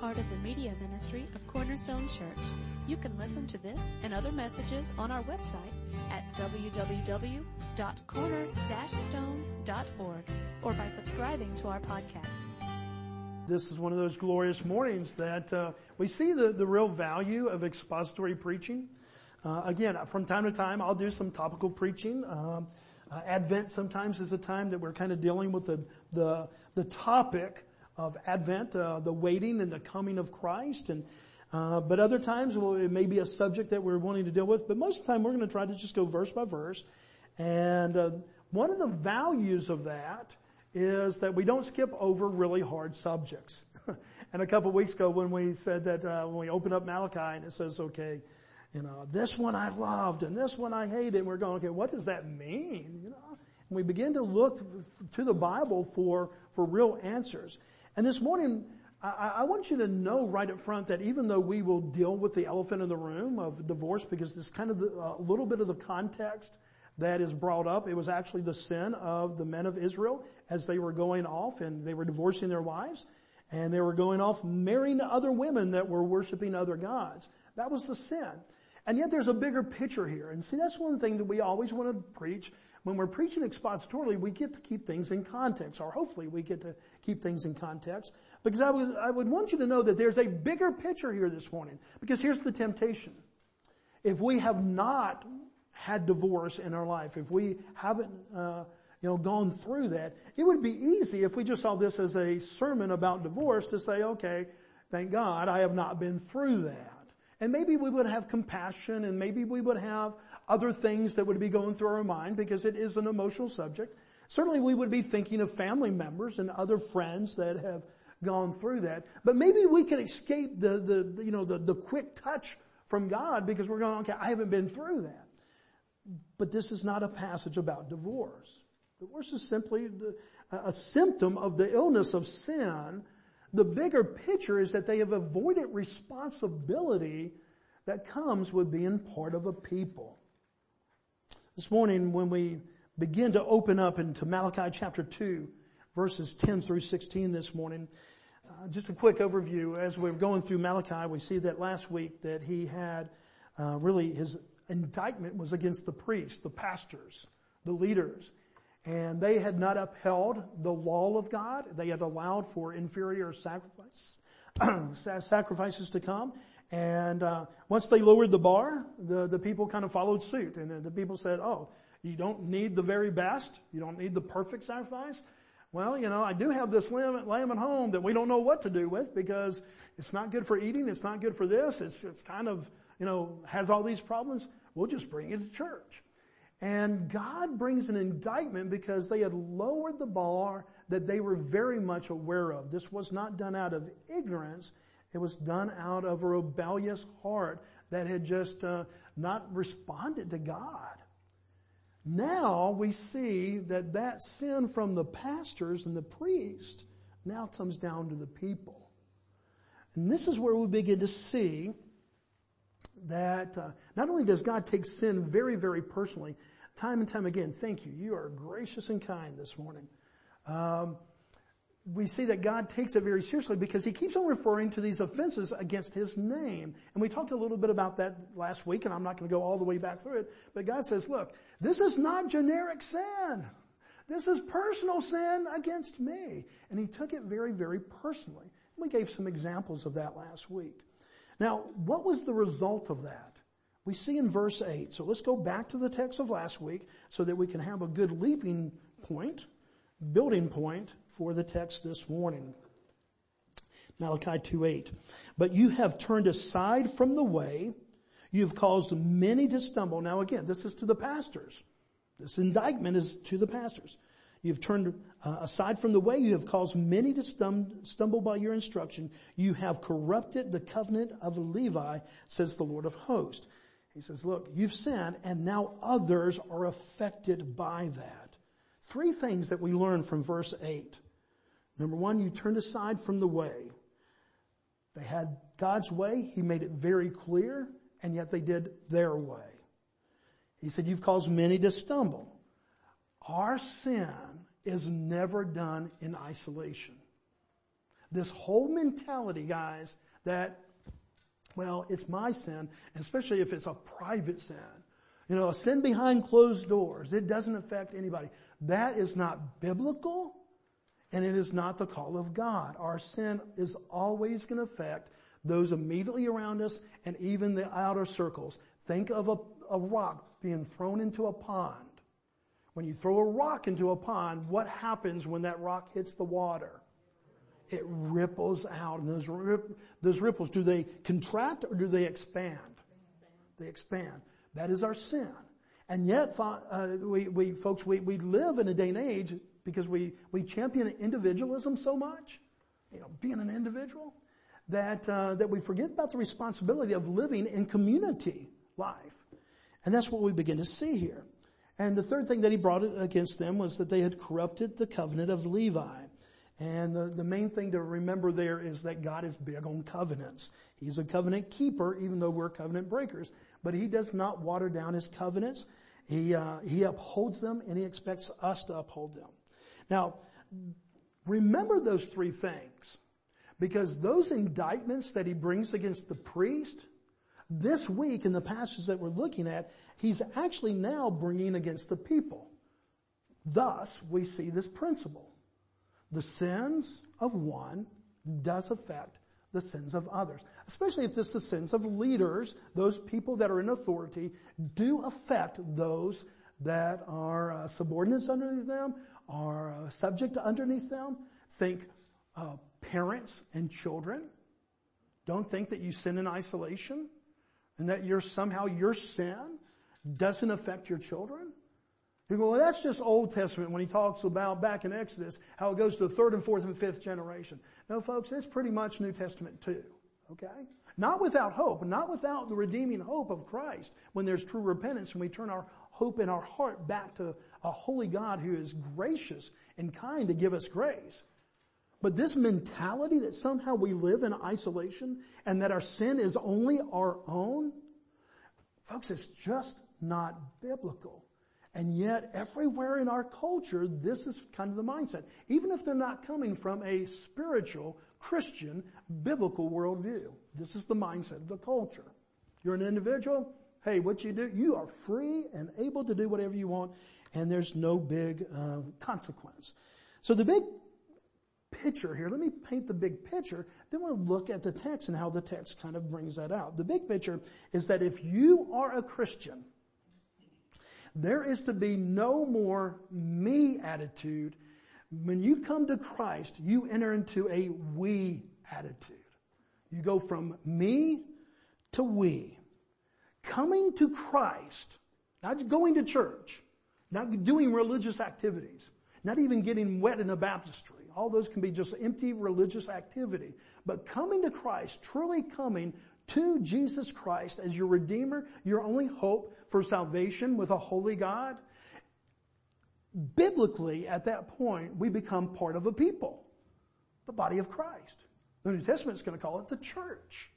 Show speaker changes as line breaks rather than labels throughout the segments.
part of the media ministry of Cornerstone Church. You can listen to this and other messages on our website at www.corner-stone.org or by subscribing to our podcast.
This is one of those glorious mornings that uh, we see the, the real value of expository preaching. Uh, again, from time to time, I'll do some topical preaching. Um, uh, Advent sometimes is a time that we're kind of dealing with the the, the topic of Advent, uh, the waiting and the coming of Christ, and uh, but other times well, it may be a subject that we're wanting to deal with. But most of the time, we're going to try to just go verse by verse. And uh, one of the values of that is that we don't skip over really hard subjects. and a couple weeks ago, when we said that uh, when we open up Malachi and it says, okay, you know, this one I loved and this one I hated, and we're going, okay, what does that mean? You know, and we begin to look to the Bible for for real answers. And this morning, I, I, want you to know right up front that even though we will deal with the elephant in the room of divorce, because this kind of a little bit of the context that is brought up, it was actually the sin of the men of Israel as they were going off and they were divorcing their wives and they were going off marrying other women that were worshiping other gods. That was the sin. And yet there's a bigger picture here. And see, that's one thing that we always want to preach when we're preaching expositorily, we get to keep things in context, or hopefully we get to keep things in context. Because I, was, I would want you to know that there's a bigger picture here this morning. Because here's the temptation. If we have not had divorce in our life, if we haven't, uh, you know, gone through that, it would be easy if we just saw this as a sermon about divorce to say, okay, thank God I have not been through that. And maybe we would have compassion and maybe we would have other things that would be going through our mind because it is an emotional subject. Certainly we would be thinking of family members and other friends that have gone through that. But maybe we could escape the, the, you know, the, the quick touch from God because we're going, okay, I haven't been through that. But this is not a passage about divorce. Divorce is simply the, a symptom of the illness of sin the bigger picture is that they have avoided responsibility that comes with being part of a people. This morning when we begin to open up into Malachi chapter 2, verses 10 through 16 this morning, uh, just a quick overview. As we're going through Malachi, we see that last week that he had uh, really his indictment was against the priests, the pastors, the leaders and they had not upheld the law of God. They had allowed for inferior sacrifice, sacrifices to come. And uh, once they lowered the bar, the, the people kind of followed suit. And the, the people said, oh, you don't need the very best. You don't need the perfect sacrifice. Well, you know, I do have this lamb, lamb at home that we don't know what to do with because it's not good for eating. It's not good for this. It's, it's kind of, you know, has all these problems. We'll just bring it to church. And God brings an indictment because they had lowered the bar that they were very much aware of. This was not done out of ignorance. It was done out of a rebellious heart that had just uh, not responded to God. Now we see that that sin from the pastors and the priests now comes down to the people. And this is where we begin to see that uh, not only does God take sin very, very personally, time and time again, thank you. You are gracious and kind this morning. Um, we see that God takes it very seriously because he keeps on referring to these offenses against his name. And we talked a little bit about that last week and I'm not going to go all the way back through it. But God says, look, this is not generic sin. This is personal sin against me. And he took it very, very personally. And we gave some examples of that last week. Now, what was the result of that? We see in verse 8. So let's go back to the text of last week so that we can have a good leaping point, building point for the text this morning. Malachi 2:8. But you have turned aside from the way, you have caused many to stumble. Now again, this is to the pastors. This indictment is to the pastors. You've turned uh, aside from the way. You have caused many to stum- stumble by your instruction. You have corrupted the covenant of Levi, says the Lord of hosts. He says, look, you've sinned and now others are affected by that. Three things that we learn from verse 8. Number one, you turned aside from the way. They had God's way. He made it very clear and yet they did their way. He said, you've caused many to stumble. Our sin is never done in isolation. This whole mentality, guys, that, well, it's my sin, especially if it's a private sin. You know, a sin behind closed doors. It doesn't affect anybody. That is not biblical, and it is not the call of God. Our sin is always going to affect those immediately around us and even the outer circles. Think of a, a rock being thrown into a pond. When you throw a rock into a pond, what happens when that rock hits the water? It ripples out. And those, rip, those ripples, do they contract or do they expand? They expand. That is our sin. And yet, uh, we, we, folks, we, we live in a day and age because we, we champion individualism so much, you know, being an individual, that, uh, that we forget about the responsibility of living in community life. And that's what we begin to see here. And the third thing that he brought against them was that they had corrupted the covenant of Levi. And the, the main thing to remember there is that God is big on covenants. He's a covenant keeper, even though we're covenant breakers. But he does not water down his covenants. He, uh, he upholds them and he expects us to uphold them. Now, remember those three things. Because those indictments that he brings against the priest, this week in the passage that we're looking at, he's actually now bringing against the people. Thus, we see this principle the sins of one does affect the sins of others. Especially if it's the sins of leaders, those people that are in authority do affect those that are uh, subordinates underneath them, are uh, subject underneath them. Think uh, parents and children. Don't think that you sin in isolation and that you're somehow your sin doesn't affect your children. You go, well, that's just Old Testament when he talks about back in Exodus, how it goes to the third and fourth and fifth generation. No, folks, it's pretty much New Testament too. Okay? Not without hope, not without the redeeming hope of Christ when there's true repentance and we turn our hope in our heart back to a holy God who is gracious and kind to give us grace. But this mentality that somehow we live in isolation and that our sin is only our own, folks, it's just not biblical. And yet, everywhere in our culture, this is kind of the mindset. Even if they're not coming from a spiritual, Christian, biblical worldview. This is the mindset of the culture. You're an individual. Hey, what you do, you are free and able to do whatever you want, and there's no big uh, consequence. So the big picture here, let me paint the big picture, then we'll look at the text and how the text kind of brings that out. The big picture is that if you are a Christian, there is to be no more me attitude. When you come to Christ, you enter into a we attitude. You go from me to we. Coming to Christ, not going to church, not doing religious activities, not even getting wet in a baptistry. All those can be just empty religious activity. But coming to Christ, truly coming to Jesus Christ as your Redeemer, your only hope for salvation with a holy God, biblically at that point, we become part of a people, the body of Christ. The New Testament is going to call it the church.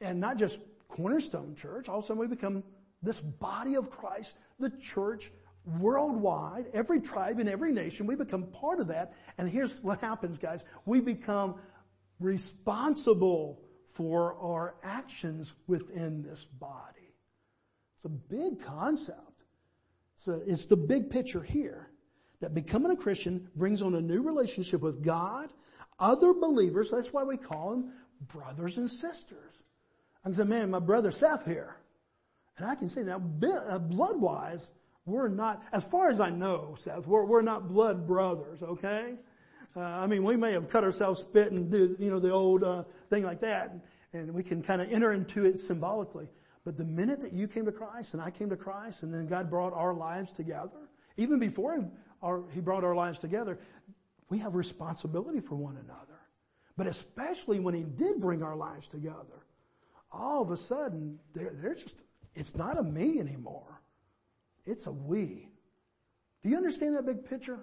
And not just Cornerstone Church, all of a sudden we become this body of Christ, the church worldwide, every tribe in every nation, we become part of that. And here's what happens, guys. We become responsible for our actions within this body. It's a big concept. So it's the big picture here that becoming a Christian brings on a new relationship with God, other believers. That's why we call them brothers and sisters. I'm saying, man, my brother Seth here. And I can say now, uh, blood wise, we're not, as far as I know, Seth, we're, we're not blood brothers, okay? Uh, I mean, we may have cut ourselves spit and do, you know, the old uh, thing like that, and, we can kind of enter into it symbolically. But the minute that you came to Christ and I came to Christ, and then God brought our lives together, even before our, He brought our lives together, we have responsibility for one another. But especially when He did bring our lives together, all of a sudden, they're, they're just, it's not a me anymore. It's a we. Do you understand that big picture?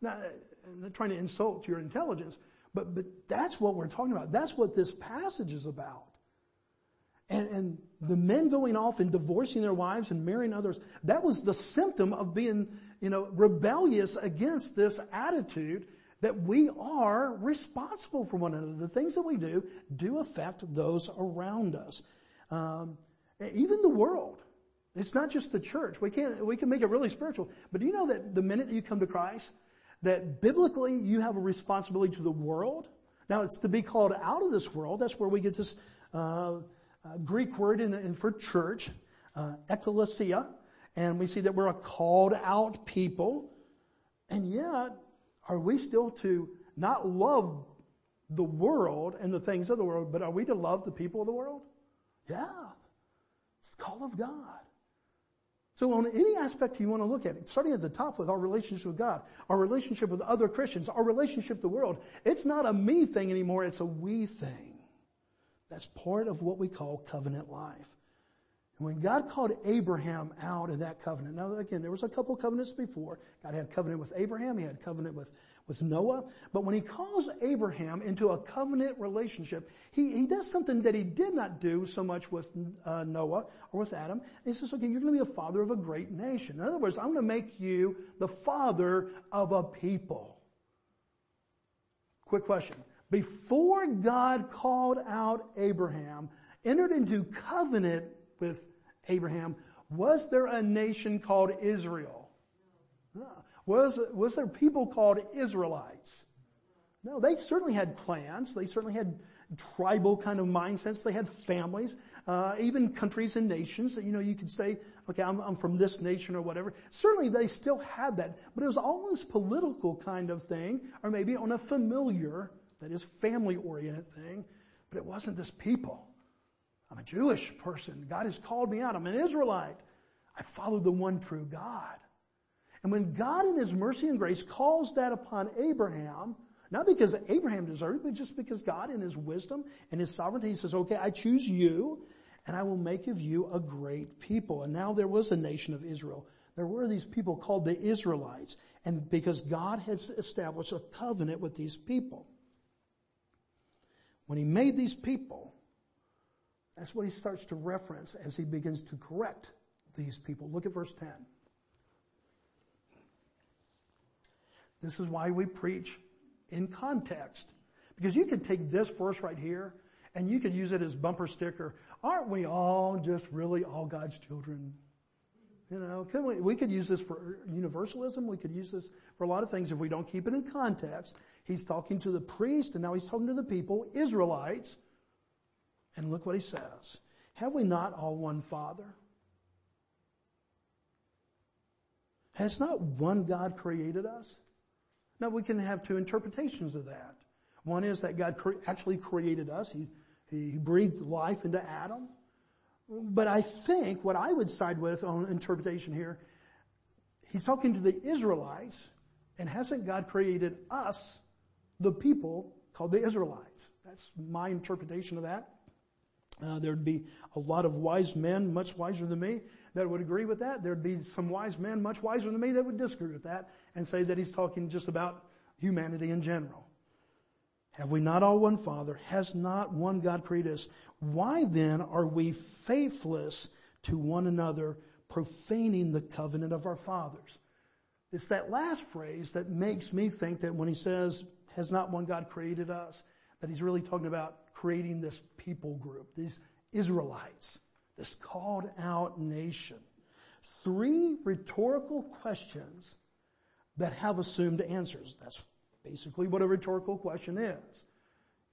Now, I'm not trying to insult your intelligence, but, but that's what we're talking about. That's what this passage is about. And, and the men going off and divorcing their wives and marrying others, that was the symptom of being, you know, rebellious against this attitude that we are responsible for one another. The things that we do do affect those around us. Um, even the world. It's not just the church. We can we can make it really spiritual. But do you know that the minute that you come to Christ, that biblically you have a responsibility to the world? Now it's to be called out of this world. That's where we get this uh, uh, Greek word in, in for church, uh, ecclesia, and we see that we're a called out people. And yet, are we still to not love the world and the things of the world, but are we to love the people of the world? Yeah. It's the call of God. So on any aspect you want to look at starting at the top with our relationship with God, our relationship with other Christians, our relationship with the world, it's not a me thing anymore, it's a we thing. That's part of what we call covenant life. And when God called Abraham out of that covenant, now again, there was a couple covenants before. God had covenant with Abraham, He had covenant with, with Noah. But when He calls Abraham into a covenant relationship, He, he does something that He did not do so much with uh, Noah or with Adam. He says, okay, you're going to be a father of a great nation. In other words, I'm going to make you the father of a people. Quick question. Before God called out Abraham, entered into covenant with Abraham, was there a nation called Israel? Was, was there people called Israelites? No, they certainly had clans. They certainly had tribal kind of mindsets. They had families, uh, even countries and nations that, you know, you could say, okay, I'm, I'm, from this nation or whatever. Certainly they still had that, but it was almost political kind of thing, or maybe on a familiar, that is family oriented thing, but it wasn't this people. I'm a Jewish person. God has called me out. I'm an Israelite. I follow the one true God. And when God in His mercy and grace calls that upon Abraham, not because Abraham deserved it, but just because God in His wisdom and His sovereignty, says, okay, I choose you and I will make of you a great people. And now there was a nation of Israel. There were these people called the Israelites. And because God has established a covenant with these people. When He made these people, that's what he starts to reference as he begins to correct these people. Look at verse 10. This is why we preach in context. Because you could take this verse right here and you could use it as bumper sticker. Aren't we all just really all God's children? You know, we, we could use this for universalism. We could use this for a lot of things if we don't keep it in context. He's talking to the priest and now he's talking to the people, Israelites, and look what he says. Have we not all one Father? Has not one God created us? Now we can have two interpretations of that. One is that God cre- actually created us. He, he breathed life into Adam. But I think what I would side with on interpretation here, he's talking to the Israelites, and hasn't God created us, the people called the Israelites? That's my interpretation of that. Uh, there'd be a lot of wise men, much wiser than me, that would agree with that. There'd be some wise men, much wiser than me, that would disagree with that and say that he's talking just about humanity in general. Have we not all one Father? Has not one God created us? Why then are we faithless to one another, profaning the covenant of our fathers? It's that last phrase that makes me think that when he says, has not one God created us, that he's really talking about creating this people group, these Israelites, this called out nation. Three rhetorical questions that have assumed answers. That's basically what a rhetorical question is.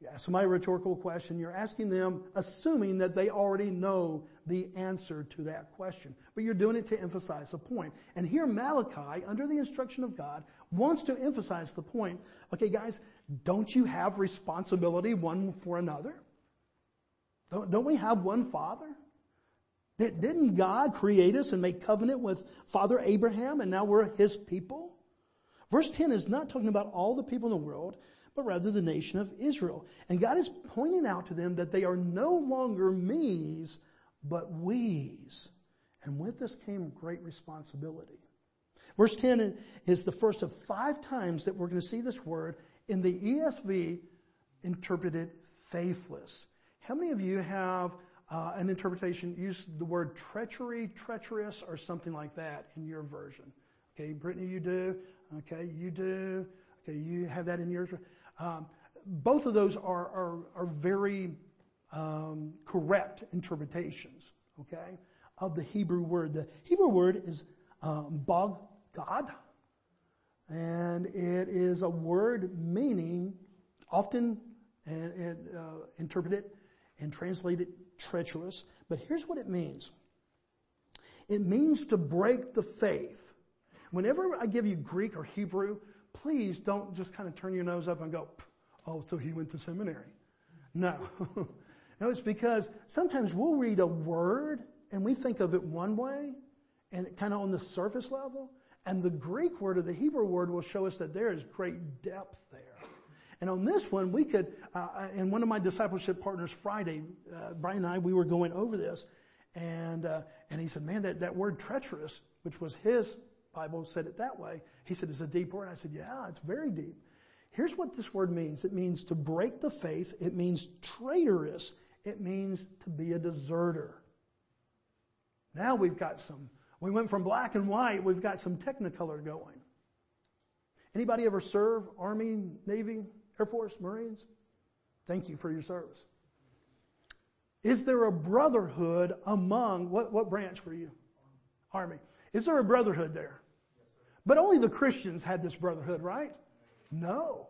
You ask somebody a rhetorical question, you're asking them assuming that they already know the answer to that question. But you're doing it to emphasize a point. And here Malachi, under the instruction of God, wants to emphasize the point, okay guys, don't you have responsibility one for another? Don't, don't we have one father? Didn't God create us and make covenant with Father Abraham and now we're his people? Verse 10 is not talking about all the people in the world, but rather the nation of Israel. And God is pointing out to them that they are no longer me's, but we's. And with this came great responsibility. Verse 10 is the first of five times that we're going to see this word in the ESV interpreted faithless. How many of you have uh, an interpretation, use the word treachery, treacherous, or something like that in your version? Okay, Brittany, you do. Okay, you do. Okay, you have that in yours. Um, both of those are, are, are very um, correct interpretations, okay, of the Hebrew word. The Hebrew word is um, bog God, and it is a word meaning often and, and uh, interpreted and translated treacherous. But here's what it means. It means to break the faith. Whenever I give you Greek or Hebrew, please don't just kind of turn your nose up and go, oh, so he went to seminary. No. no, it's because sometimes we'll read a word and we think of it one way and kind of on the surface level. And the Greek word or the Hebrew word will show us that there is great depth there. And on this one, we could, uh, and one of my discipleship partners Friday, uh, Brian and I, we were going over this, and uh, and he said, "Man, that that word treacherous, which was his Bible, said it that way." He said, "It's a deep word." I said, "Yeah, it's very deep." Here's what this word means. It means to break the faith. It means traitorous. It means to be a deserter. Now we've got some, we went from black and white, we've got some technicolor going. Anybody ever serve Army, Navy, Air Force, Marines? Thank you for your service. Is there a brotherhood among, what, what branch were you? Army. Is there a brotherhood there? But only the Christians had this brotherhood, right? No.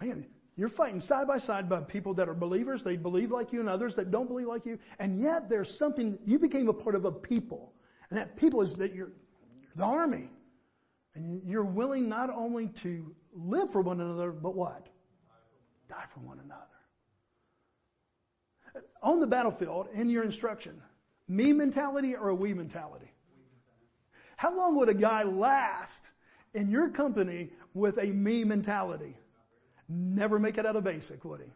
Man, you're fighting side by side by people that are believers, they believe like you and others that don't believe like you, and yet there's something, you became a part of a people. And that people is that you're, you're the army. And you're willing not only to live for one another, but what? Die for one another. On the battlefield, in your instruction, me mentality or a we mentality? How long would a guy last in your company with a me mentality. Never make it out of basic, would he?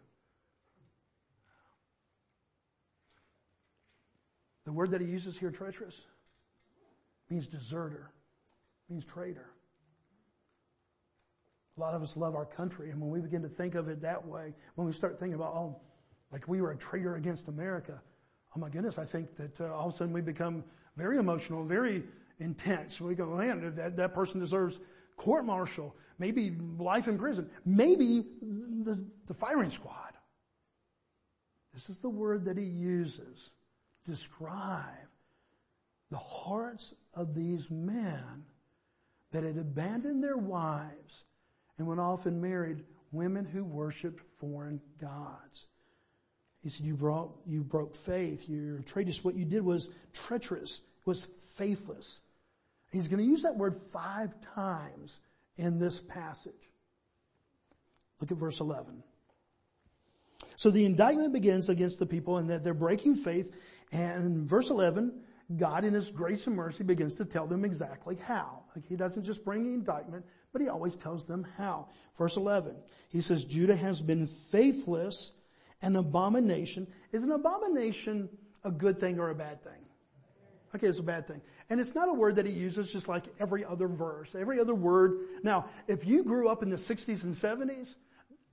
The word that he uses here, treacherous, means deserter, means traitor. A lot of us love our country, and when we begin to think of it that way, when we start thinking about, oh, like we were a traitor against America, oh my goodness, I think that uh, all of a sudden we become very emotional, very intense. We go, man, that, that person deserves court martial, maybe life in prison, maybe the, the firing squad. This is the word that he uses to describe the hearts of these men that had abandoned their wives and went off and married women who worshiped foreign gods. He said, you brought, you broke faith. Your traitorous. What you did was treacherous, was faithless. He's going to use that word five times in this passage. Look at verse 11. So the indictment begins against the people and that they're breaking faith. And verse 11, God in His grace and mercy begins to tell them exactly how. Like he doesn't just bring the indictment, but He always tells them how. Verse 11, He says, Judah has been faithless an abomination. Is an abomination a good thing or a bad thing? Okay, it's a bad thing. And it's not a word that he uses just like every other verse, every other word. Now, if you grew up in the 60s and 70s,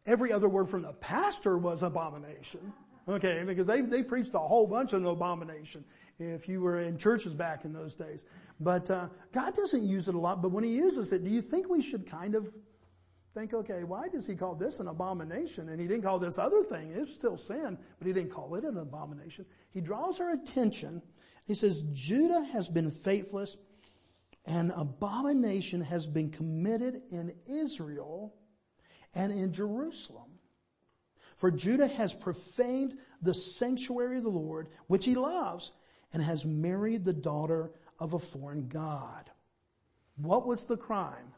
every other word from the pastor was abomination. Okay, because they, they preached a whole bunch of an abomination if you were in churches back in those days. But uh, God doesn't use it a lot, but when he uses it, do you think we should kind of think, okay, why does he call this an abomination? And he didn't call this other thing. It's still sin, but he didn't call it an abomination. He draws our attention he says, Judah has been faithless and abomination has been committed in Israel and in Jerusalem. For Judah has profaned the sanctuary of the Lord, which he loves, and has married the daughter of a foreign God. What was the crime?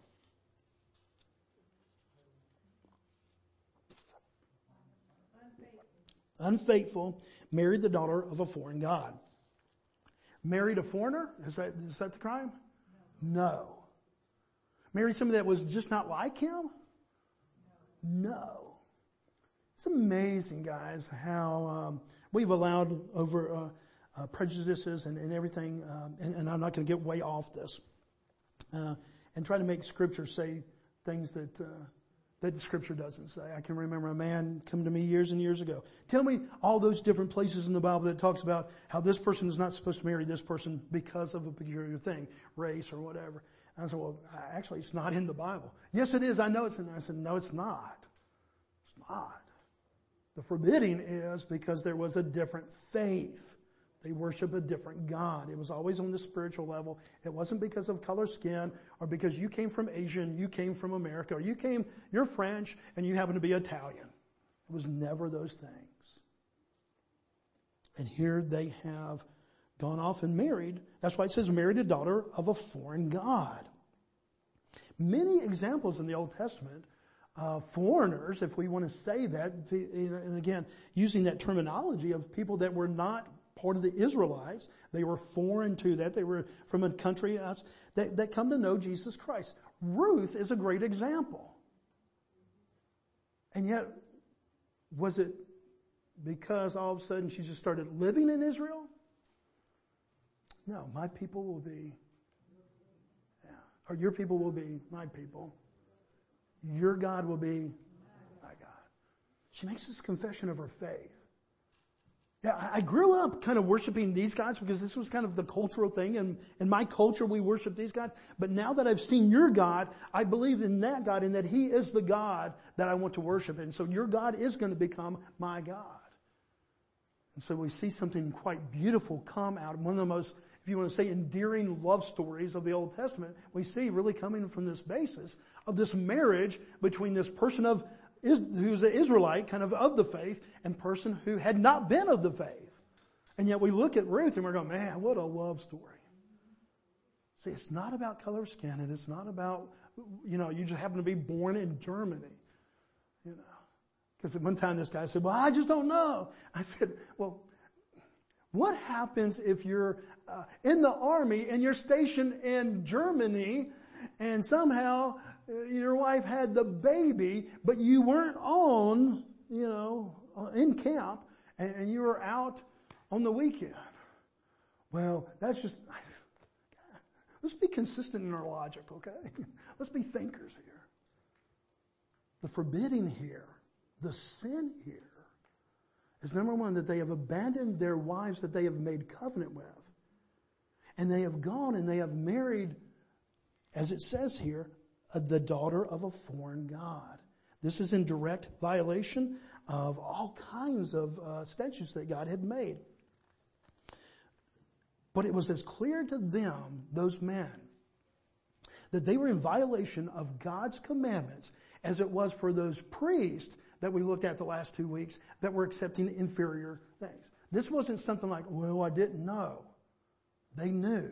Unfaithful. Unfaithful, married the daughter of a foreign God. Married a foreigner? Is that, is that the crime? No. no. Married somebody that was just not like him? No. It's amazing, guys, how um, we've allowed over uh, uh, prejudices and, and everything, um, and, and, I'm not going to get way off this, uh, and try to make Scripture say things that uh, that scripture doesn't say. I can remember a man come to me years and years ago. Tell me all those different places in the Bible that talks about how this person is not supposed to marry this person because of a peculiar thing, race or whatever. I said, well, actually it's not in the Bible. Yes, it is. I know it's in there. I said, no, it's not. It's not. The forbidding is because there was a different faith. They worship a different God. It was always on the spiritual level. It wasn't because of color skin or because you came from Asia and you came from America or you came, you're French and you happen to be Italian. It was never those things. And here they have gone off and married. That's why it says married a daughter of a foreign God. Many examples in the Old Testament uh, foreigners, if we want to say that, and again, using that terminology of people that were not part of the Israelites, they were foreign to that, they were from a country that, that come to know Jesus Christ. Ruth is a great example. And yet, was it because all of a sudden she just started living in Israel? No, my people will be, yeah, or your people will be my people. Your God will be my God. She makes this confession of her faith. Yeah, I grew up kind of worshiping these gods because this was kind of the cultural thing and in my culture we worship these gods. But now that I've seen your God, I believe in that God and that He is the God that I want to worship. And so your God is going to become my God. And so we see something quite beautiful come out. One of the most, if you want to say endearing love stories of the Old Testament, we see really coming from this basis of this marriage between this person of who's an Israelite, kind of of the faith, and person who had not been of the faith. And yet we look at Ruth and we're going, man, what a love story. See, it's not about color of skin and it's not about, you know, you just happen to be born in Germany. You know. Because at one time this guy said, well, I just don't know. I said, well, what happens if you're uh, in the army and you're stationed in Germany and somehow uh, your wife had the baby, but you weren't on, you know, in camp and, and you were out on the weekend. Well, that's just, let's be consistent in our logic, okay? Let's be thinkers here. The forbidding here, the sin here, is number one, that they have abandoned their wives that they have made covenant with. And they have gone and they have married, as it says here, the daughter of a foreign god. This is in direct violation of all kinds of uh, statutes that God had made. But it was as clear to them, those men, that they were in violation of God's commandments as it was for those priests that we looked at the last two weeks that were accepting inferior things. This wasn't something like, well, I didn't know. They knew.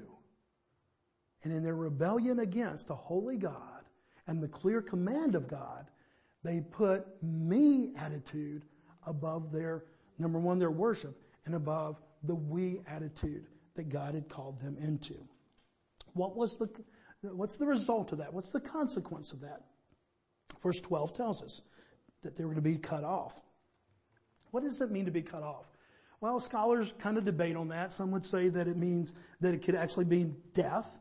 And in their rebellion against the holy God, and the clear command of God, they put me attitude above their, number one, their worship and above the we attitude that God had called them into. What was the, what's the result of that? What's the consequence of that? Verse 12 tells us that they were going to be cut off. What does it mean to be cut off? Well, scholars kind of debate on that. Some would say that it means that it could actually mean death.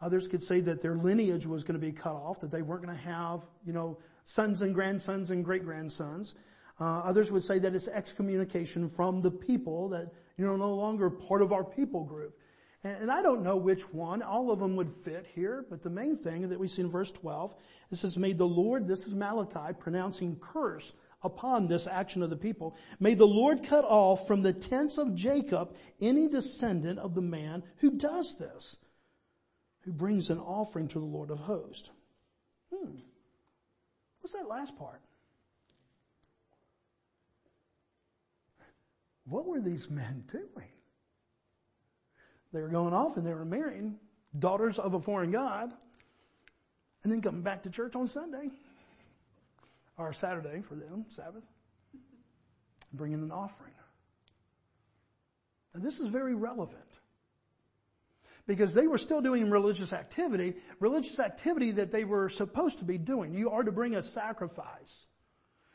Others could say that their lineage was going to be cut off, that they weren't going to have, you know, sons and grandsons and great grandsons. Uh, others would say that it's excommunication from the people that, you know, no longer part of our people group. And, I don't know which one. All of them would fit here, but the main thing that we see in verse 12, it says, may the Lord, this is Malachi, pronouncing curse upon this action of the people. May the Lord cut off from the tents of Jacob any descendant of the man who does this who brings an offering to the Lord of hosts. Hmm. What's that last part? What were these men doing? They were going off and they were marrying daughters of a foreign god and then coming back to church on Sunday or Saturday for them, Sabbath, bringing an offering. Now this is very relevant because they were still doing religious activity, religious activity that they were supposed to be doing. You are to bring a sacrifice.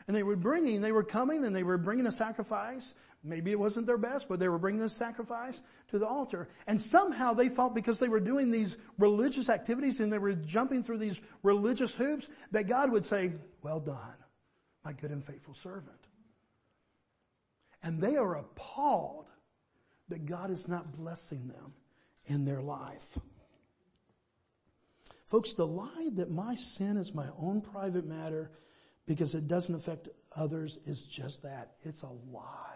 And they were bringing, they were coming and they were bringing a sacrifice. Maybe it wasn't their best, but they were bringing a sacrifice to the altar. And somehow they thought because they were doing these religious activities and they were jumping through these religious hoops that God would say, well done, my good and faithful servant. And they are appalled that God is not blessing them in their life. Folks, the lie that my sin is my own private matter because it doesn't affect others is just that. It's a lie.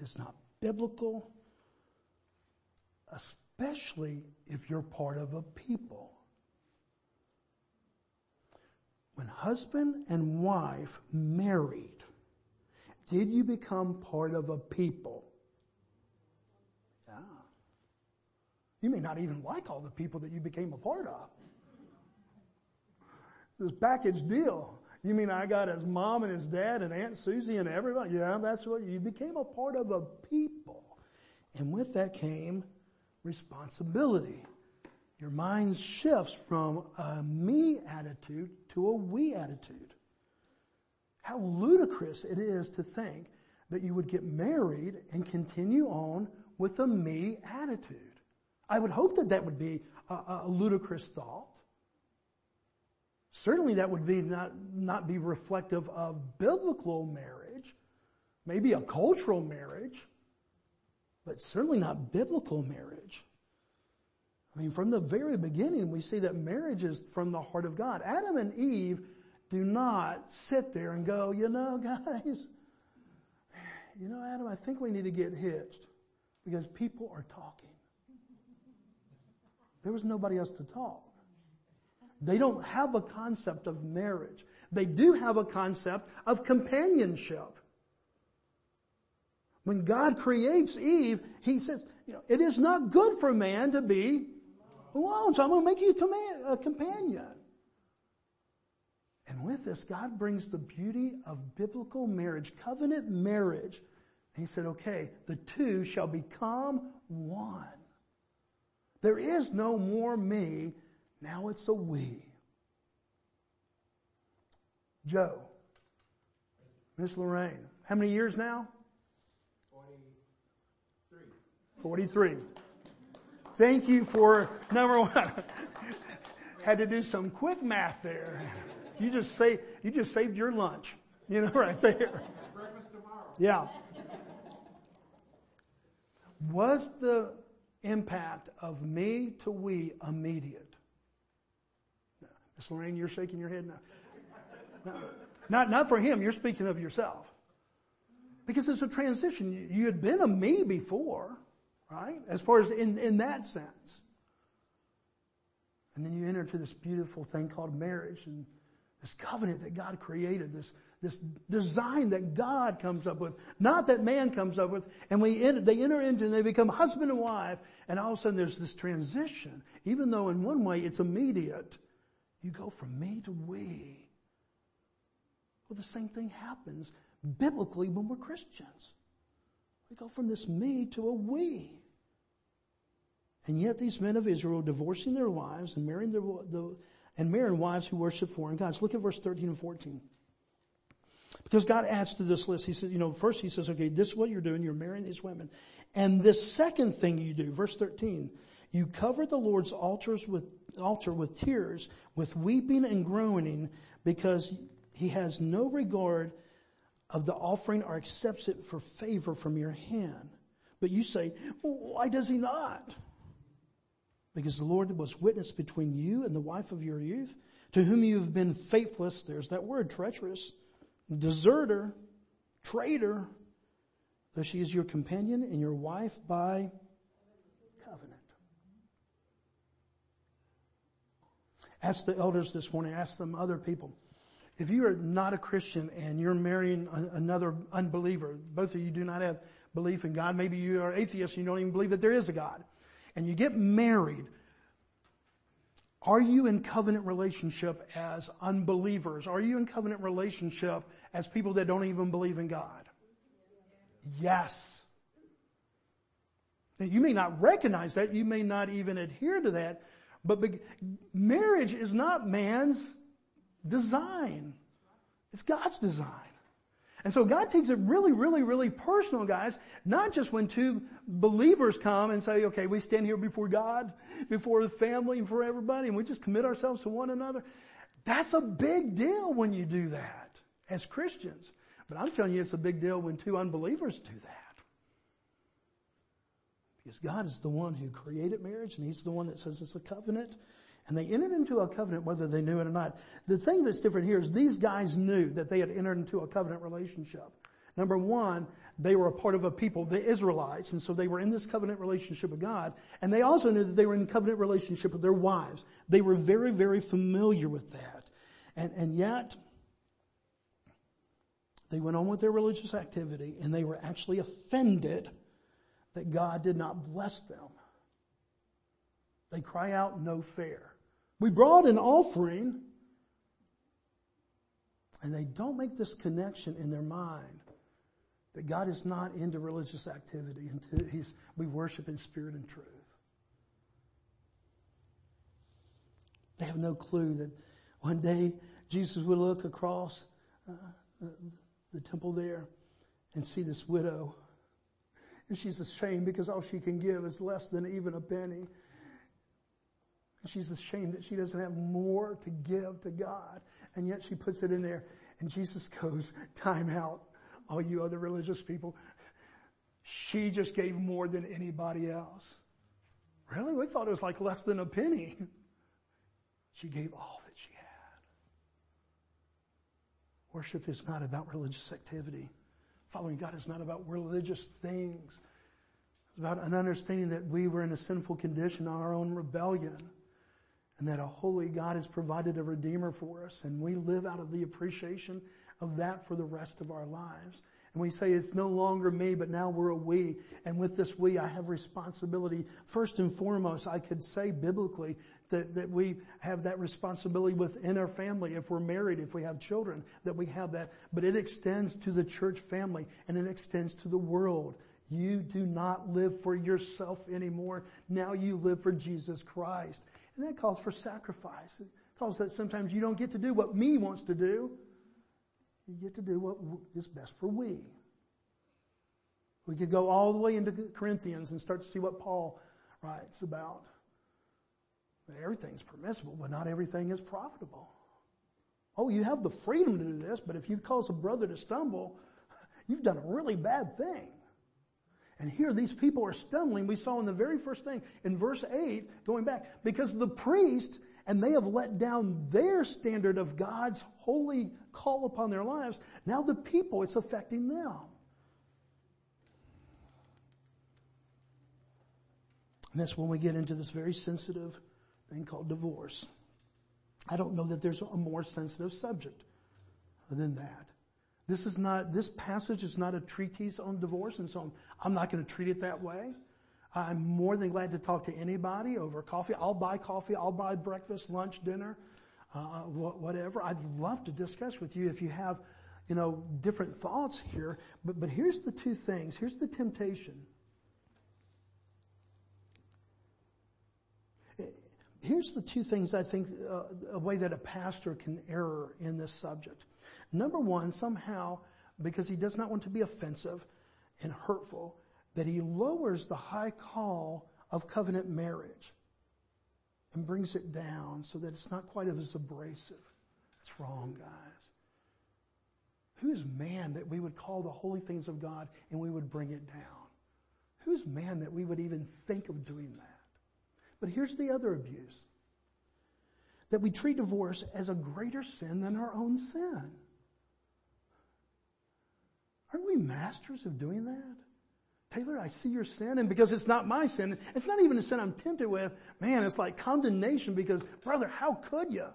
It is not biblical, especially if you're part of a people. When husband and wife married, did you become part of a people? Yeah. You may not even like all the people that you became a part of. This package deal. You mean I got his mom and his dad and Aunt Susie and everybody? Yeah, that's what you became a part of a people. And with that came responsibility. Your mind shifts from a me attitude to a we attitude. How ludicrous it is to think that you would get married and continue on with a me attitude. I would hope that that would be a, a ludicrous thought. Certainly that would be not, not be reflective of biblical marriage, maybe a cultural marriage, but certainly not biblical marriage. I mean, from the very beginning, we see that marriage is from the heart of God. Adam and Eve do not sit there and go, you know, guys, you know, Adam, I think we need to get hitched because people are talking. There was nobody else to talk. They don't have a concept of marriage. They do have a concept of companionship. When God creates Eve, He says, you know, it is not good for man to be alone, so I'm going to make you a companion. And with this, God brings the beauty of biblical marriage, covenant marriage. He said, okay, the two shall become one. There is no more me now it's a we. Joe. Miss Lorraine. How many years now? 43. 43. Thank you for number one. Had to do some quick math there. You just say you just saved your lunch. You know, right there.
Breakfast tomorrow.
Yeah. Was the impact of me to we immediate? Miss Lorraine, you're shaking your head now. No, not, not for him, you're speaking of yourself. Because it's a transition. You had been a me before, right? As far as in, in that sense. And then you enter into this beautiful thing called marriage and this covenant that God created, this, this design that God comes up with, not that man comes up with, and we enter, they enter into and they become husband and wife, and all of a sudden there's this transition, even though in one way it's immediate. You go from me to we. Well, the same thing happens biblically when we're Christians. We go from this me to a we. And yet these men of Israel divorcing their wives and marrying their, the, and marrying wives who worship foreign gods. Look at verse 13 and 14. Because God adds to this list, He says, you know, first He says, okay, this is what you're doing. You're marrying these women. And this second thing you do, verse 13, you cover the Lord's altars with, altar with tears, with weeping and groaning, because he has no regard of the offering or accepts it for favor from your hand. But you say, why does he not? Because the Lord was witness between you and the wife of your youth, to whom you have been faithless. There's that word, treacherous, deserter, traitor, though she is your companion and your wife by Ask the elders this morning, ask them other people. If you are not a Christian and you're marrying another unbeliever, both of you do not have belief in God, maybe you are atheist you don't even believe that there is a God, and you get married, are you in covenant relationship as unbelievers? Are you in covenant relationship as people that don't even believe in God? Yes. Now, you may not recognize that. You may not even adhere to that. But be- marriage is not man's design. It's God's design. And so God takes it really, really, really personal, guys. Not just when two believers come and say, okay, we stand here before God, before the family, and for everybody, and we just commit ourselves to one another. That's a big deal when you do that as Christians. But I'm telling you, it's a big deal when two unbelievers do that. Because God is the one who created marriage and He's the one that says it's a covenant. And they entered into a covenant whether they knew it or not. The thing that's different here is these guys knew that they had entered into a covenant relationship. Number one, they were a part of a people, the Israelites, and so they were in this covenant relationship with God. And they also knew that they were in covenant relationship with their wives. They were very, very familiar with that. And, and yet, they went on with their religious activity and they were actually offended that God did not bless them. They cry out, no fair. We brought an offering and they don't make this connection in their mind that God is not into religious activity and he's, we worship in spirit and truth. They have no clue that one day Jesus would look across uh, the temple there and see this widow. And she's ashamed because all she can give is less than even a penny. And she's ashamed that she doesn't have more to give to God. And yet she puts it in there. And Jesus goes, time out, all you other religious people. She just gave more than anybody else. Really? We thought it was like less than a penny. She gave all that she had. Worship is not about religious activity. Following God is not about religious things. It's about an understanding that we were in a sinful condition on our own rebellion and that a holy God has provided a redeemer for us and we live out of the appreciation of that for the rest of our lives. And we say it's no longer me, but now we're a we. And with this we, I have responsibility. First and foremost, I could say biblically that, that we have that responsibility within our family. If we're married, if we have children, that we have that. But it extends to the church family and it extends to the world. You do not live for yourself anymore. Now you live for Jesus Christ. And that calls for sacrifice. It calls that sometimes you don't get to do what me wants to do. You get to do what is best for we. We could go all the way into Corinthians and start to see what Paul writes about. Everything's permissible, but not everything is profitable. Oh, you have the freedom to do this, but if you cause a brother to stumble, you've done a really bad thing. And here these people are stumbling. We saw in the very first thing in verse 8, going back, because the priest, and they have let down their standard of God's holy call upon their lives. Now the people, it's affecting them. And that's when we get into this very sensitive thing called divorce. I don't know that there's a more sensitive subject than that. This is not, this passage is not a treatise on divorce and so I'm not going to treat it that way. I'm more than glad to talk to anybody over coffee. I'll buy coffee. I'll buy breakfast, lunch, dinner, uh, whatever. I'd love to discuss with you if you have, you know, different thoughts here. But, but here's the two things. Here's the temptation. Here's the two things I think, uh, a way that a pastor can err in this subject. Number one, somehow, because he does not want to be offensive and hurtful, that he lowers the high call of covenant marriage and brings it down so that it's not quite as abrasive. That's wrong, guys. Who's man that we would call the holy things of God and we would bring it down? Who's man that we would even think of doing that? But here's the other abuse. That we treat divorce as a greater sin than our own sin. Aren't we masters of doing that? Taylor, I see your sin, and because it's not my sin, it's not even a sin I'm tempted with, man, it's like condemnation because, brother, how could you?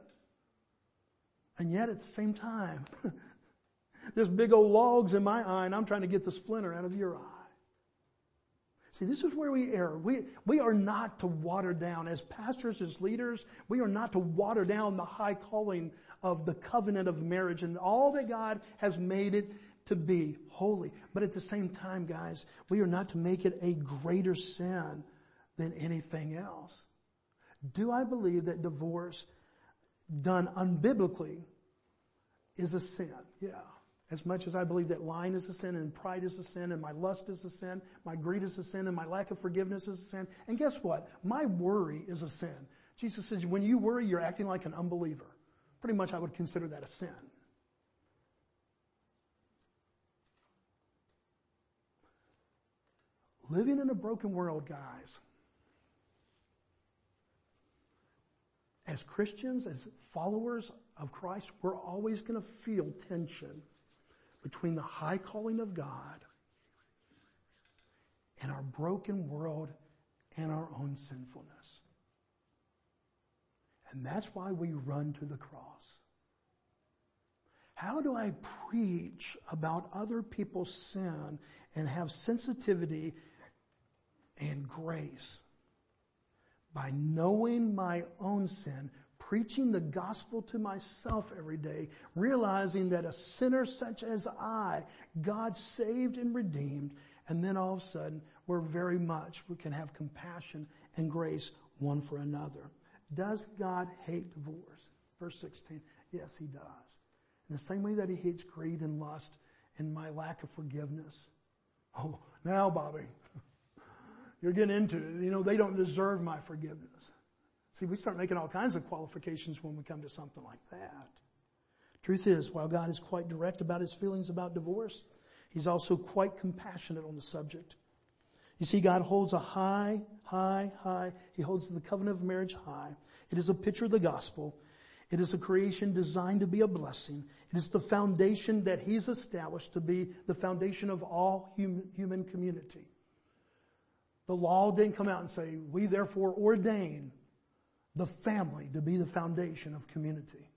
And yet at the same time, there's big old logs in my eye and I'm trying to get the splinter out of your eye. See, this is where we err. We, we are not to water down, as pastors, as leaders, we are not to water down the high calling of the covenant of marriage and all that God has made it to be holy. But at the same time, guys, we are not to make it a greater sin than anything else. Do I believe that divorce done unbiblically is a sin? Yeah. As much as I believe that lying is a sin and pride is a sin and my lust is a sin, my greed is a sin and my lack of forgiveness is a sin. And guess what? My worry is a sin. Jesus says when you worry, you're acting like an unbeliever. Pretty much I would consider that a sin. Living in a broken world, guys, as Christians, as followers of Christ, we're always going to feel tension between the high calling of God and our broken world and our own sinfulness. And that's why we run to the cross. How do I preach about other people's sin and have sensitivity and grace? By knowing my own sin, preaching the gospel to myself every day, realizing that a sinner such as I, God saved and redeemed, and then all of a sudden, we're very much, we can have compassion and grace one for another. Does God hate divorce? Verse 16. Yes, he does. In the same way that he hates greed and lust and my lack of forgiveness. Oh, now Bobby, you're getting into it. You know, they don't deserve my forgiveness. See, we start making all kinds of qualifications when we come to something like that. Truth is, while God is quite direct about his feelings about divorce, he's also quite compassionate on the subject. You see, God holds a high, high, high, he holds the covenant of marriage high. It is a picture of the gospel. It is a creation designed to be a blessing. It is the foundation that he's established to be the foundation of all human, human community. The law didn't come out and say, we therefore ordain the family to be the foundation of community.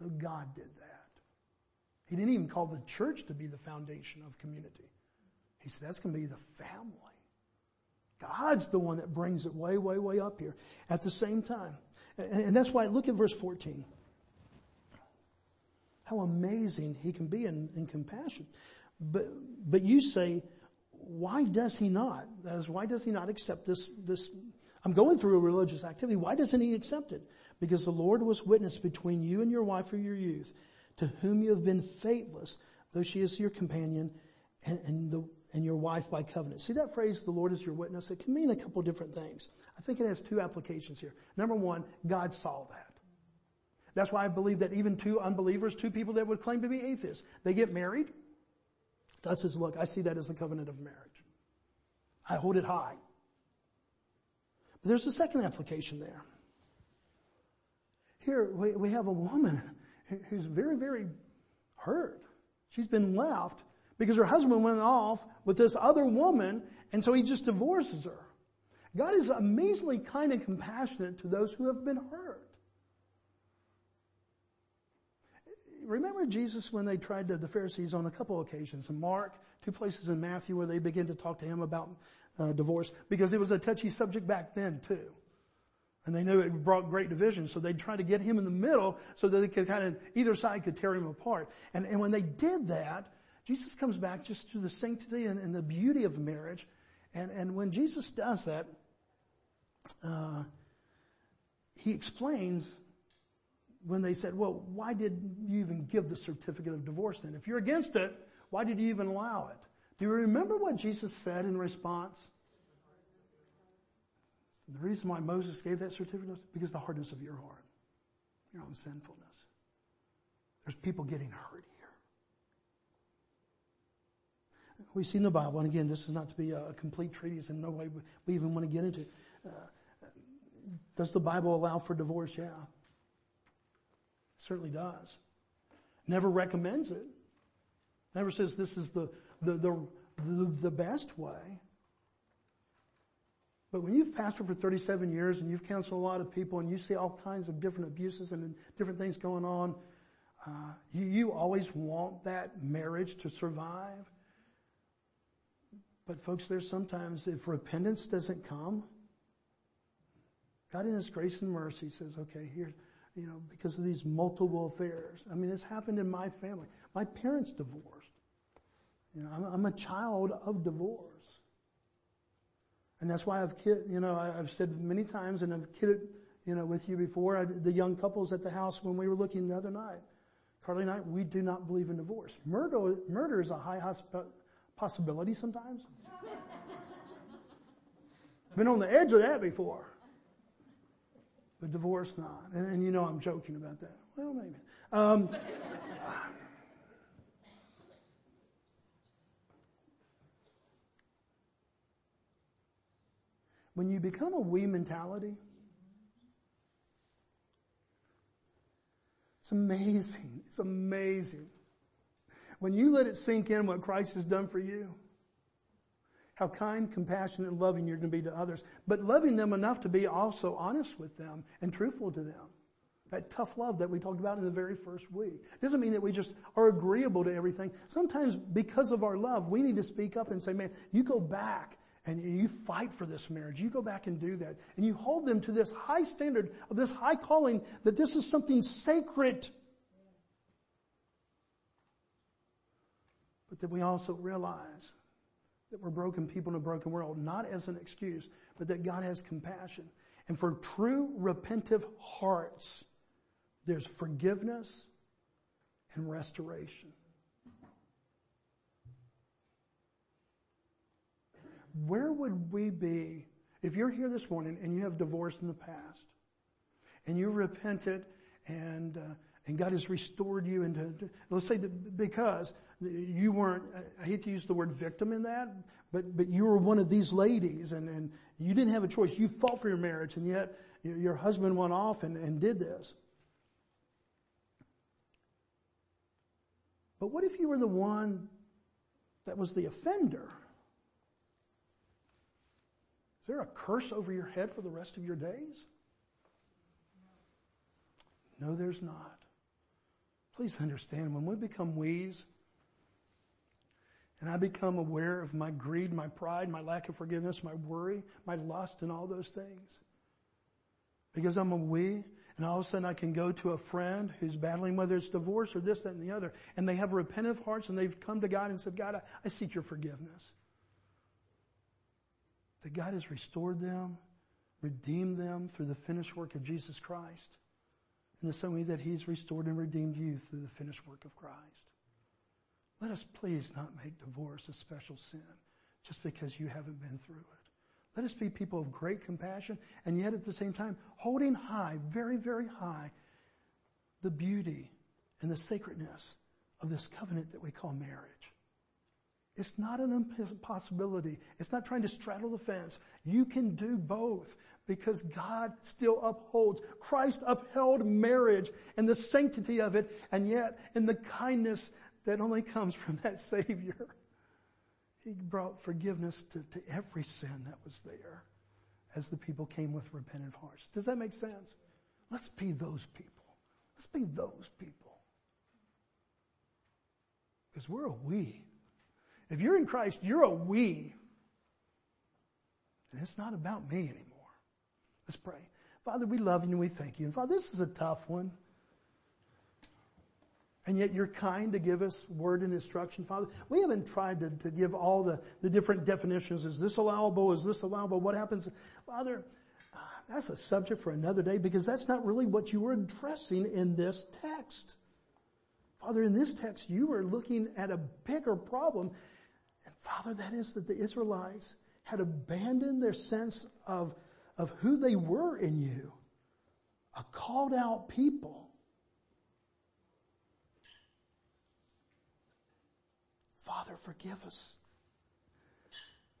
No, God did that. He didn't even call the church to be the foundation of community. He said that's going to be the family. God's the one that brings it way, way, way up here at the same time. And that's why, look at verse 14. How amazing he can be in, in compassion. But, but you say, why does he not? That is, why does he not accept this, this, I'm going through a religious activity. Why doesn't he accept it? Because the Lord was witness between you and your wife for your youth, to whom you have been faithless, though she is your companion and, and the, and your wife by covenant. See that phrase, the Lord is your witness? It can mean a couple different things. I think it has two applications here. Number one, God saw that. That's why I believe that even two unbelievers, two people that would claim to be atheists, they get married. God says, look, I see that as a covenant of marriage. I hold it high. But there's a second application there. Here we, we have a woman who's very, very hurt. She's been left because her husband went off with this other woman and so he just divorces her. God is amazingly kind and compassionate to those who have been hurt. Remember Jesus when they tried to, the Pharisees on a couple occasions in Mark, two places in Matthew where they begin to talk to him about uh, divorce because it was a touchy subject back then too. And they knew it brought great division, so they'd try to get him in the middle so that they could kind of, either side could tear him apart. And, and when they did that, Jesus comes back just to the sanctity and, and the beauty of marriage. And, and when Jesus does that, uh, he explains when they said, well, why did you even give the certificate of divorce then? If you're against it, why did you even allow it? Do you remember what Jesus said in response? The reason why Moses gave that certificate because the hardness of your heart, your own sinfulness. There's people getting hurt here. we see in the Bible, and again, this is not to be a complete treatise in no way we even want to get into. Uh, does the Bible allow for divorce? Yeah. Certainly does. Never recommends it. Never says this is the, the, the, the, the best way. But when you've pastored for 37 years and you've counseled a lot of people and you see all kinds of different abuses and different things going on, uh, you, you always want that marriage to survive. But folks, there's sometimes if repentance doesn't come, God in His grace and mercy says, okay, here, you know, because of these multiple affairs. I mean, it's happened in my family. My parents divorced. You know, I'm, I'm a child of divorce. And that's why I've kid, you know, I've said many times and I've kidded, you know, with you before, I, the young couples at the house when we were looking the other night. Carly and I, we do not believe in divorce. Murder, murder is a high hosp- possibility sometimes. Been on the edge of that before. But divorce not. And, and you know I'm joking about that. Well, maybe. Um, when you become a we mentality, It's amazing. It's amazing. When you let it sink in what Christ has done for you, how kind, compassionate, and loving you're going to be to others, but loving them enough to be also honest with them and truthful to them. That tough love that we talked about in the very first week. Doesn't mean that we just are agreeable to everything. Sometimes because of our love, we need to speak up and say, man, you go back and you fight for this marriage. You go back and do that. And you hold them to this high standard of this high calling that this is something sacred. But that we also realize that we're broken people in a broken world, not as an excuse, but that God has compassion. And for true repentive hearts, there's forgiveness and restoration. Where would we be if you're here this morning and you have divorced in the past and you repented and uh, and God has restored you into let's say that because you weren't I hate to use the word victim in that but but you were one of these ladies and and you didn't have a choice you fought for your marriage and yet your husband went off and, and did this But what if you were the one that was the offender? Is there a curse over your head for the rest of your days? No, there's not. Please understand, when we become we's, and I become aware of my greed, my pride, my lack of forgiveness, my worry, my lust, and all those things, because I'm a we, and all of a sudden I can go to a friend who's battling whether it's divorce or this, that, and the other, and they have repentant hearts and they've come to God and said, God, I, I seek your forgiveness. That God has restored them, redeemed them through the finished work of Jesus Christ, in the same way that He's restored and redeemed you through the finished work of Christ. Let us please not make divorce a special sin just because you haven't been through it. Let us be people of great compassion and yet at the same time holding high, very, very high, the beauty and the sacredness of this covenant that we call marriage. It's not an impossibility. It's not trying to straddle the fence. You can do both because God still upholds. Christ upheld marriage and the sanctity of it and yet in the kindness that only comes from that Savior. He brought forgiveness to, to every sin that was there as the people came with repentant hearts. Does that make sense? Let's be those people. Let's be those people. Because we're a we. If you're in Christ, you're a we. And it's not about me anymore. Let's pray. Father, we love you and we thank you. And Father, this is a tough one. And yet you're kind to give us word and instruction, Father. We haven't tried to, to give all the, the different definitions. Is this allowable? Is this allowable? What happens? Father, that's a subject for another day because that's not really what you were addressing in this text. Father, in this text, you were looking at a bigger problem. Father, that is that the Israelites had abandoned their sense of, of who they were in you. A called out people Father, forgive us.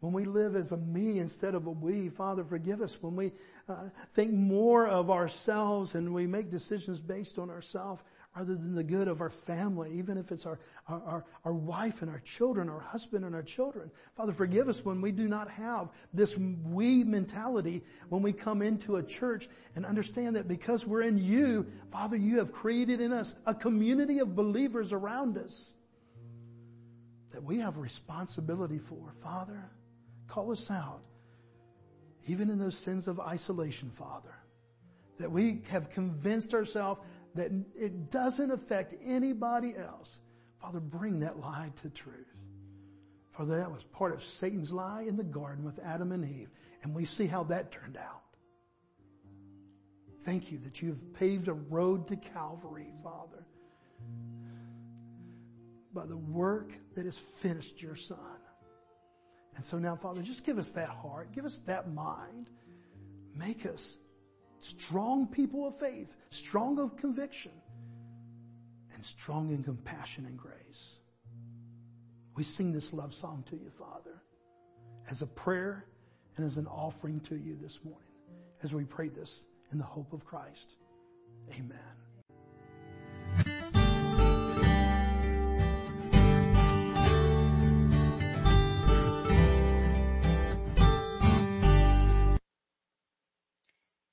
When we live as a me instead of a we, Father, forgive us. When we uh, think more of ourselves and we make decisions based on ourselves rather than the good of our family, even if it's our, our, our, our wife and our children, our husband and our children. Father, forgive us when we do not have this we mentality when we come into a church and understand that because we're in you, Father, you have created in us a community of believers around us that we have responsibility for. Father, call us out, even in those sins of isolation, Father, that we have convinced ourselves that it doesn't affect anybody else. Father, bring that lie to truth. Father, that was part of Satan's lie in the garden with Adam and Eve, and we see how that turned out. Thank you that you've paved a road to Calvary, Father by the work that is finished your son. And so now, Father, just give us that heart. Give us that mind. Make us strong people of faith, strong of conviction, and strong in compassion and grace. We sing this love song to you, Father, as a prayer and as an offering to you this morning as we pray this in the hope of Christ. Amen.